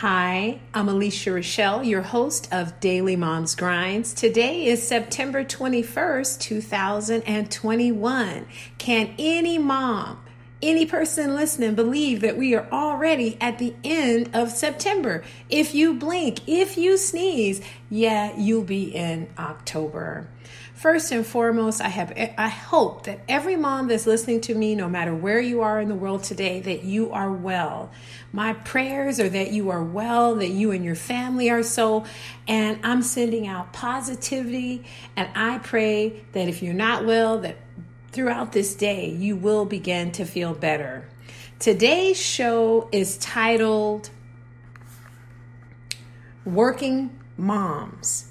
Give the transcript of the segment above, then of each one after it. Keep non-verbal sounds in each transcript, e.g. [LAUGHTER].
Hi, I'm Alicia Rochelle, your host of Daily Moms Grinds. Today is September 21st, 2021. Can any mom, any person listening believe that we are already at the end of September? If you blink, if you sneeze, yeah, you'll be in October. First and foremost, I have I hope that every mom that's listening to me, no matter where you are in the world today, that you are well. My prayers are that you are well, that you and your family are so, and I'm sending out positivity and I pray that if you're not well, that throughout this day you will begin to feel better. Today's show is titled Working Moms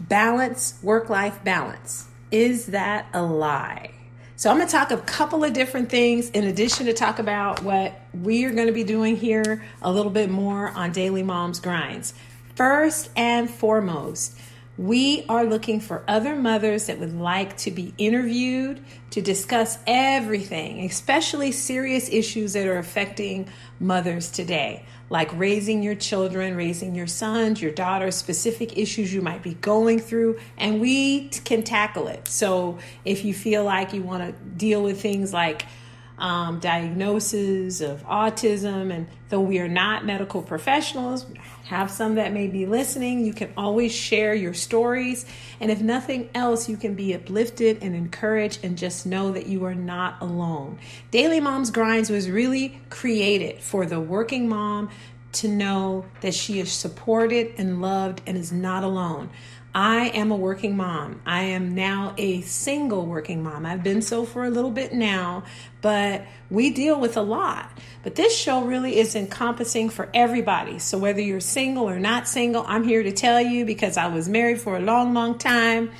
balance, work life balance. Is that a lie? So, I'm going to talk a couple of different things in addition to talk about what we are going to be doing here a little bit more on Daily Moms Grinds. First and foremost, we are looking for other mothers that would like to be interviewed to discuss everything, especially serious issues that are affecting mothers today, like raising your children, raising your sons, your daughters, specific issues you might be going through, and we can tackle it. So if you feel like you want to deal with things like um, diagnosis of autism. And though we are not medical professionals, have some that may be listening, you can always share your stories. And if nothing else, you can be uplifted and encouraged and just know that you are not alone. Daily Moms Grinds was really created for the working mom to know that she is supported and loved and is not alone. I am a working mom. I am now a single working mom. I've been so for a little bit now, but we deal with a lot. But this show really is encompassing for everybody. So whether you're single or not single, I'm here to tell you because I was married for a long, long time.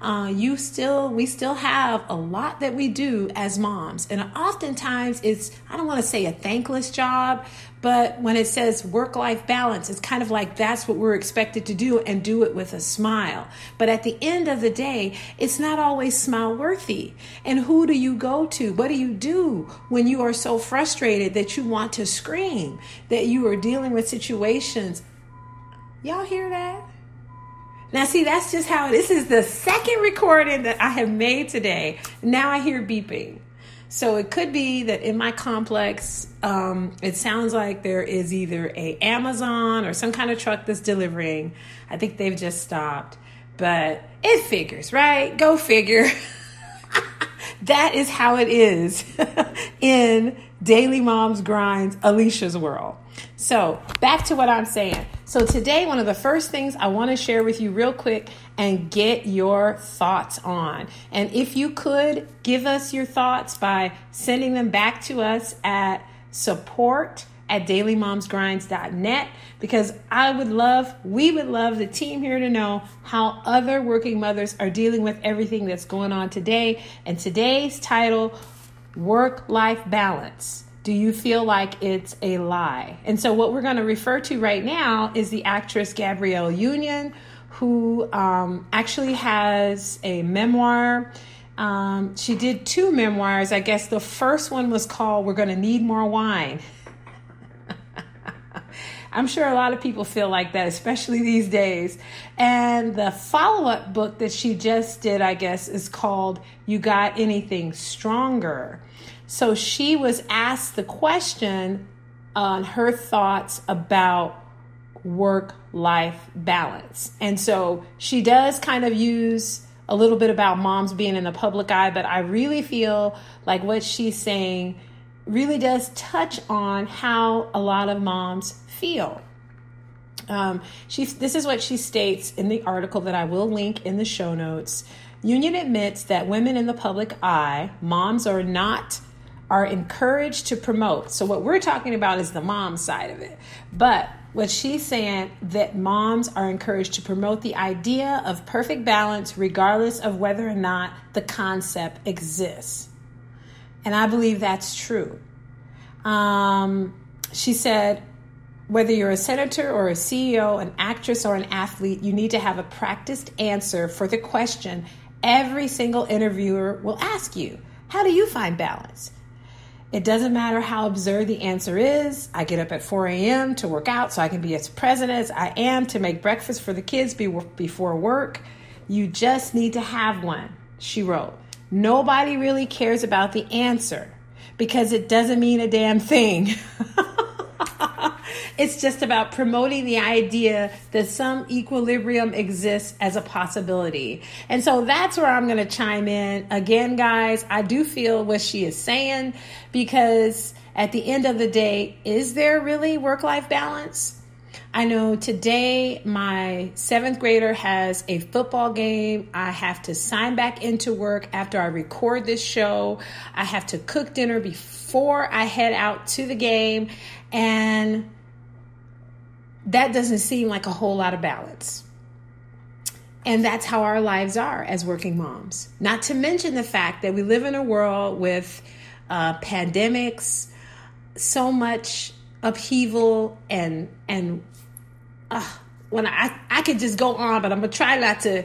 Uh, you still, we still have a lot that we do as moms. And oftentimes it's, I don't want to say a thankless job, but when it says work life balance, it's kind of like that's what we're expected to do and do it with a smile. But at the end of the day, it's not always smile worthy. And who do you go to? What do you do when you are so frustrated that you want to scream, that you are dealing with situations? Y'all hear that? Now, see, that's just how this is the second recording that I have made today. Now I hear beeping. So it could be that in my complex, um, it sounds like there is either a Amazon or some kind of truck that's delivering. I think they've just stopped, but it figures, right? Go figure. [LAUGHS] that is how it is [LAUGHS] in Daily Moms Grinds, Alicia's world. So, back to what I'm saying. So, today, one of the first things I want to share with you, real quick, and get your thoughts on. And if you could give us your thoughts by sending them back to us at support at dailymomsgrinds.net because I would love, we would love the team here to know how other working mothers are dealing with everything that's going on today. And today's title, Work Life Balance. Do you feel like it's a lie? And so, what we're going to refer to right now is the actress Gabrielle Union, who um, actually has a memoir. Um, she did two memoirs. I guess the first one was called We're Going to Need More Wine. [LAUGHS] I'm sure a lot of people feel like that, especially these days. And the follow up book that she just did, I guess, is called You Got Anything Stronger. So she was asked the question on her thoughts about work life balance. And so she does kind of use a little bit about moms being in the public eye, but I really feel like what she's saying really does touch on how a lot of moms feel. Um, she, this is what she states in the article that I will link in the show notes. Union admits that women in the public eye, moms are not are encouraged to promote. So what we're talking about is the mom side of it. But what she's saying that moms are encouraged to promote the idea of perfect balance regardless of whether or not the concept exists. And I believe that's true. Um, she said, whether you're a senator or a CEO, an actress or an athlete, you need to have a practiced answer for the question every single interviewer will ask you How do you find balance? It doesn't matter how absurd the answer is. I get up at 4 a.m. to work out so I can be as present as I am to make breakfast for the kids before work. You just need to have one, she wrote. Nobody really cares about the answer because it doesn't mean a damn thing. [LAUGHS] it's just about promoting the idea that some equilibrium exists as a possibility. And so that's where I'm going to chime in. Again, guys, I do feel what she is saying because at the end of the day, is there really work life balance? I know today my seventh grader has a football game. I have to sign back into work after I record this show. I have to cook dinner before I head out to the game. And that doesn't seem like a whole lot of balance. And that's how our lives are as working moms. Not to mention the fact that we live in a world with uh, pandemics, so much upheaval and and uh, when I I could just go on, but I'm gonna try not to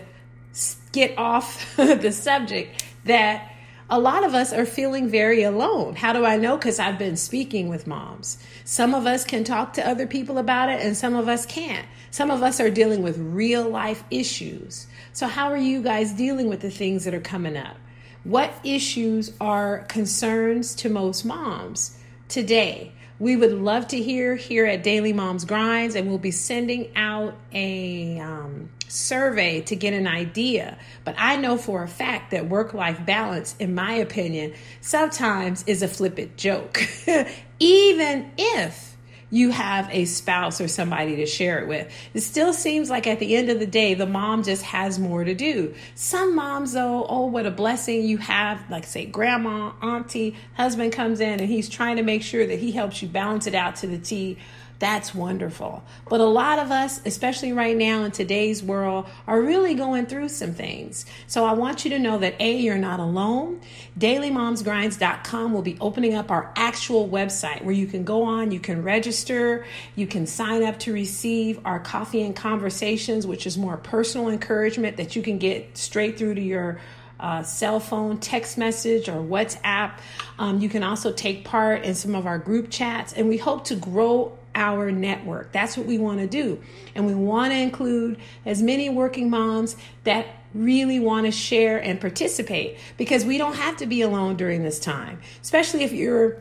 get off [LAUGHS] the subject. That a lot of us are feeling very alone. How do I know? Because I've been speaking with moms. Some of us can talk to other people about it, and some of us can't. Some of us are dealing with real life issues. So, how are you guys dealing with the things that are coming up? What issues are concerns to most moms today? We would love to hear here at Daily Moms Grinds, and we'll be sending out a um, survey to get an idea. But I know for a fact that work life balance, in my opinion, sometimes is a flippant joke, [LAUGHS] even if you have a spouse or somebody to share it with. It still seems like at the end of the day, the mom just has more to do. Some moms, though, oh, what a blessing you have, like, say, grandma, auntie, husband comes in and he's trying to make sure that he helps you balance it out to the T that's wonderful. But a lot of us, especially right now in today's world, are really going through some things. So I want you to know that A, you're not alone. DailyMomsGrinds.com will be opening up our actual website where you can go on, you can register, you can sign up to receive our coffee and conversations, which is more personal encouragement that you can get straight through to your uh, cell phone, text message, or WhatsApp. Um, you can also take part in some of our group chats, and we hope to grow our network. That's what we want to do. And we want to include as many working moms that really want to share and participate because we don't have to be alone during this time, especially if you're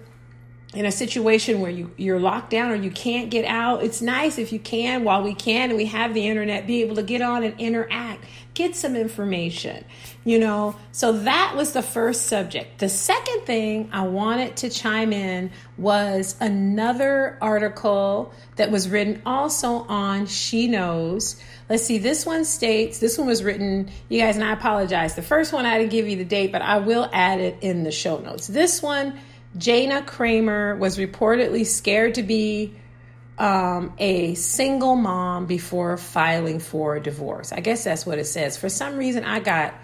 in a situation where you, you're locked down or you can't get out. It's nice if you can, while we can and we have the internet, be able to get on and interact, get some information you know? So that was the first subject. The second thing i wanted to chime in was another article that was written also on SheKnows. Let's see this one states this one was written you guys and i apologize. The first one i didn't give you the date but i will add it in the show notes. This one jana kramer was reportedly scared to be um, a single mom before filing for a divorce. I guess that's what it says. For some reason, I got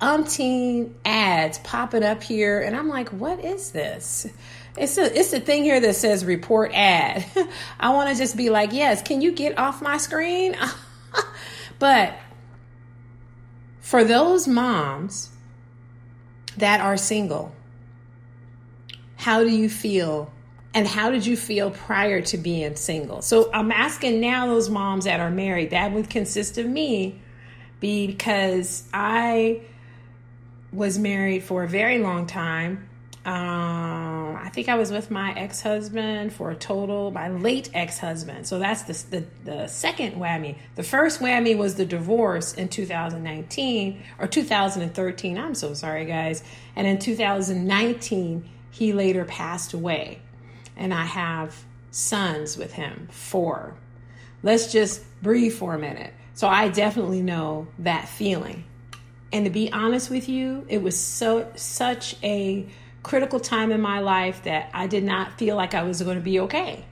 umpteen ads popping up here, and I'm like, what is this? It's a it's a thing here that says report ad. [LAUGHS] I want to just be like, yes, can you get off my screen? [LAUGHS] but for those moms that are single, how do you feel? And how did you feel prior to being single? So I'm asking now those moms that are married, that would consist of me, because I was married for a very long time. Um, I think I was with my ex husband for a total, my late ex husband. So that's the, the, the second whammy. The first whammy was the divorce in 2019 or 2013. I'm so sorry, guys. And in 2019, he later passed away. And I have sons with him, four. Let's just breathe for a minute. So I definitely know that feeling. And to be honest with you, it was so such a critical time in my life that I did not feel like I was going to be okay.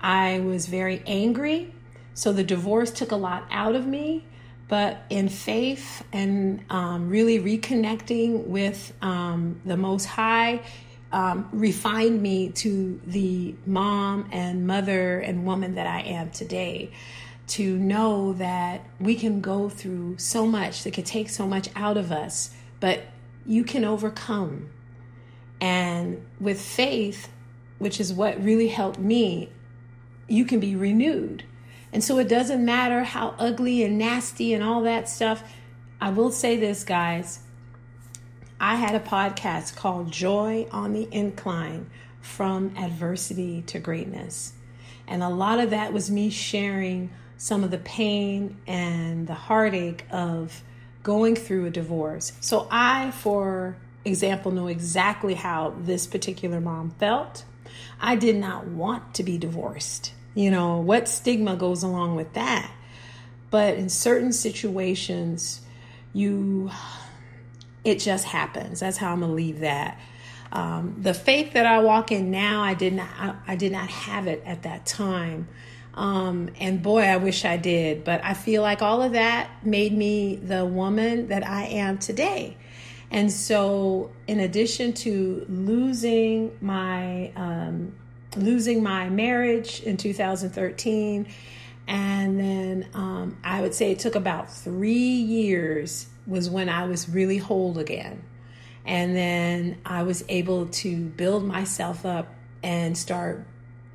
I was very angry. So the divorce took a lot out of me. But in faith and um, really reconnecting with um, the Most High, um, refined me to the mom and mother and woman that I am today to know that we can go through so much that could take so much out of us, but you can overcome. And with faith, which is what really helped me, you can be renewed. And so it doesn't matter how ugly and nasty and all that stuff. I will say this, guys. I had a podcast called Joy on the Incline From Adversity to Greatness. And a lot of that was me sharing some of the pain and the heartache of going through a divorce. So I, for example, know exactly how this particular mom felt. I did not want to be divorced. You know, what stigma goes along with that? But in certain situations, you, it just happens. That's how I'm gonna leave that. Um, the faith that I walk in now, I did not, I, I did not have it at that time. Um, and boy, I wish I did. But I feel like all of that made me the woman that I am today. And so, in addition to losing my um, losing my marriage in 2013, and then um, I would say it took about three years was when I was really whole again. And then I was able to build myself up and start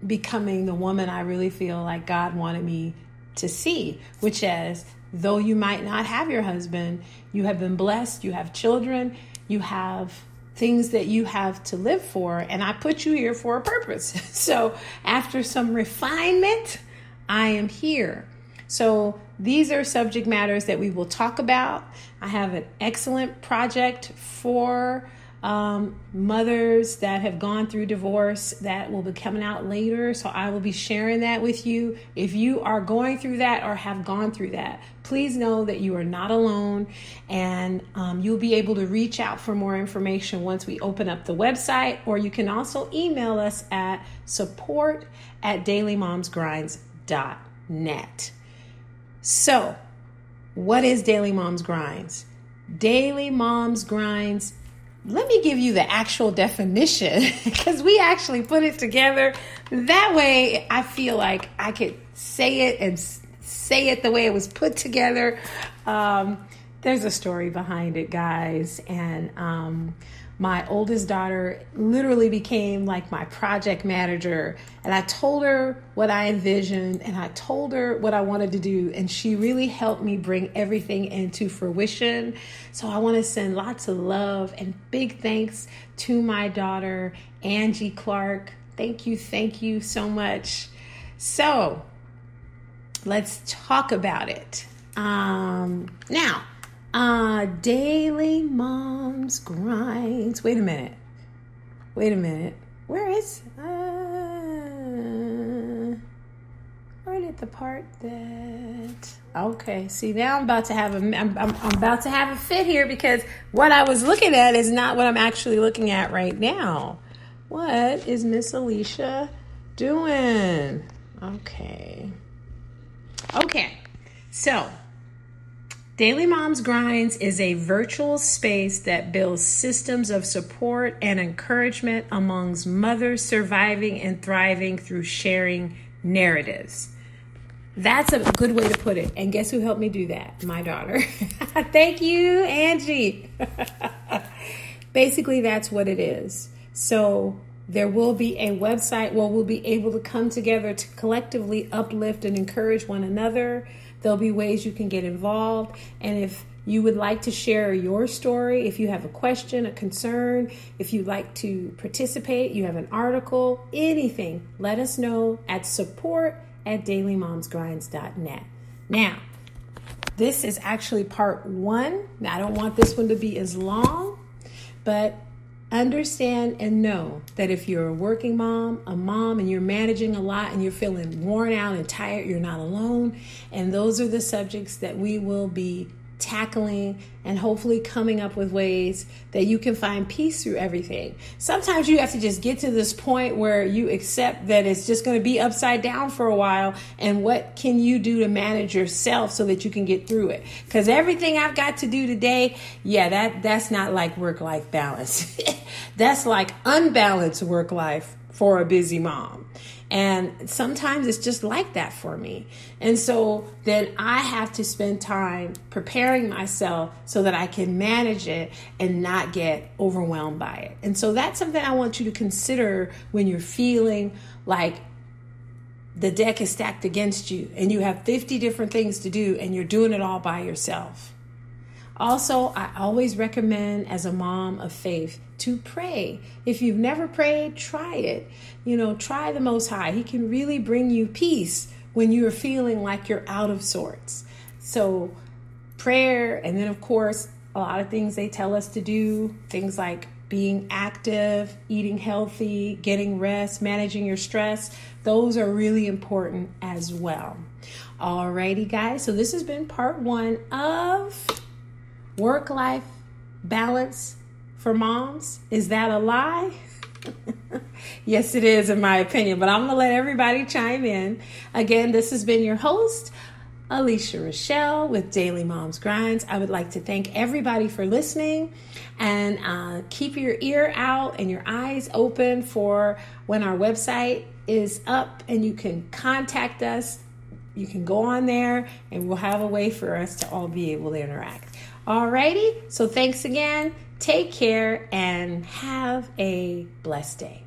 becoming the woman I really feel like God wanted me to see, which is though you might not have your husband, you have been blessed, you have children, you have things that you have to live for, and I put you here for a purpose. [LAUGHS] so, after some refinement, I am here. So, these are subject matters that we will talk about. I have an excellent project for um, mothers that have gone through divorce that will be coming out later. So I will be sharing that with you. If you are going through that or have gone through that, please know that you are not alone and um, you'll be able to reach out for more information once we open up the website, or you can also email us at support at dailymomsgrinds.net. So, what is Daily Moms Grinds? Daily Moms Grinds let me give you the actual definition [LAUGHS] because we actually put it together. That way, I feel like I could say it and say it the way it was put together. Um, there's a story behind it, guys, and um, my oldest daughter literally became like my project manager. And I told her what I envisioned and I told her what I wanted to do. And she really helped me bring everything into fruition. So I want to send lots of love and big thanks to my daughter, Angie Clark. Thank you, thank you so much. So let's talk about it. Um, now, uh, daily mom's grinds. Wait a minute. Wait a minute. Where is uh where did the part that okay see now i'm about to have a I'm, I'm, I'm about to have a fit here because what i was looking at is not what i'm actually looking at right now what is miss alicia doing okay okay so Daily Moms Grinds is a virtual space that builds systems of support and encouragement amongst mothers surviving and thriving through sharing narratives. That's a good way to put it. And guess who helped me do that? My daughter. [LAUGHS] Thank you, Angie. [LAUGHS] Basically, that's what it is. So, there will be a website where we'll be able to come together to collectively uplift and encourage one another There'll be ways you can get involved. And if you would like to share your story, if you have a question, a concern, if you'd like to participate, you have an article, anything, let us know at support at dailymomsgrinds.net. Now, this is actually part one. Now, I don't want this one to be as long, but understand and know that if you're a working mom, a mom, and you're managing a lot and you're feeling worn out and tired, you're not alone. And those are the subjects that we will be tackling and hopefully coming up with ways that you can find peace through everything. Sometimes you have to just get to this point where you accept that it's just going to be upside down for a while and what can you do to manage yourself so that you can get through it? Cuz everything I've got to do today, yeah, that that's not like work-life balance. [LAUGHS] that's like unbalanced work life for a busy mom. And sometimes it's just like that for me. And so then I have to spend time preparing myself so that I can manage it and not get overwhelmed by it. And so that's something I want you to consider when you're feeling like the deck is stacked against you and you have 50 different things to do and you're doing it all by yourself. Also, I always recommend as a mom of faith to pray. If you've never prayed, try it. You know, try the Most High. He can really bring you peace when you're feeling like you're out of sorts. So, prayer, and then, of course, a lot of things they tell us to do, things like being active, eating healthy, getting rest, managing your stress, those are really important as well. Alrighty, guys, so this has been part one of work life balance for moms. Is that a lie? [LAUGHS] yes, it is, in my opinion, but I'm going to let everybody chime in. Again, this has been your host. Alicia Rochelle with Daily Moms Grinds. I would like to thank everybody for listening and uh, keep your ear out and your eyes open for when our website is up and you can contact us. You can go on there and we'll have a way for us to all be able to interact. Alrighty, so thanks again. Take care and have a blessed day.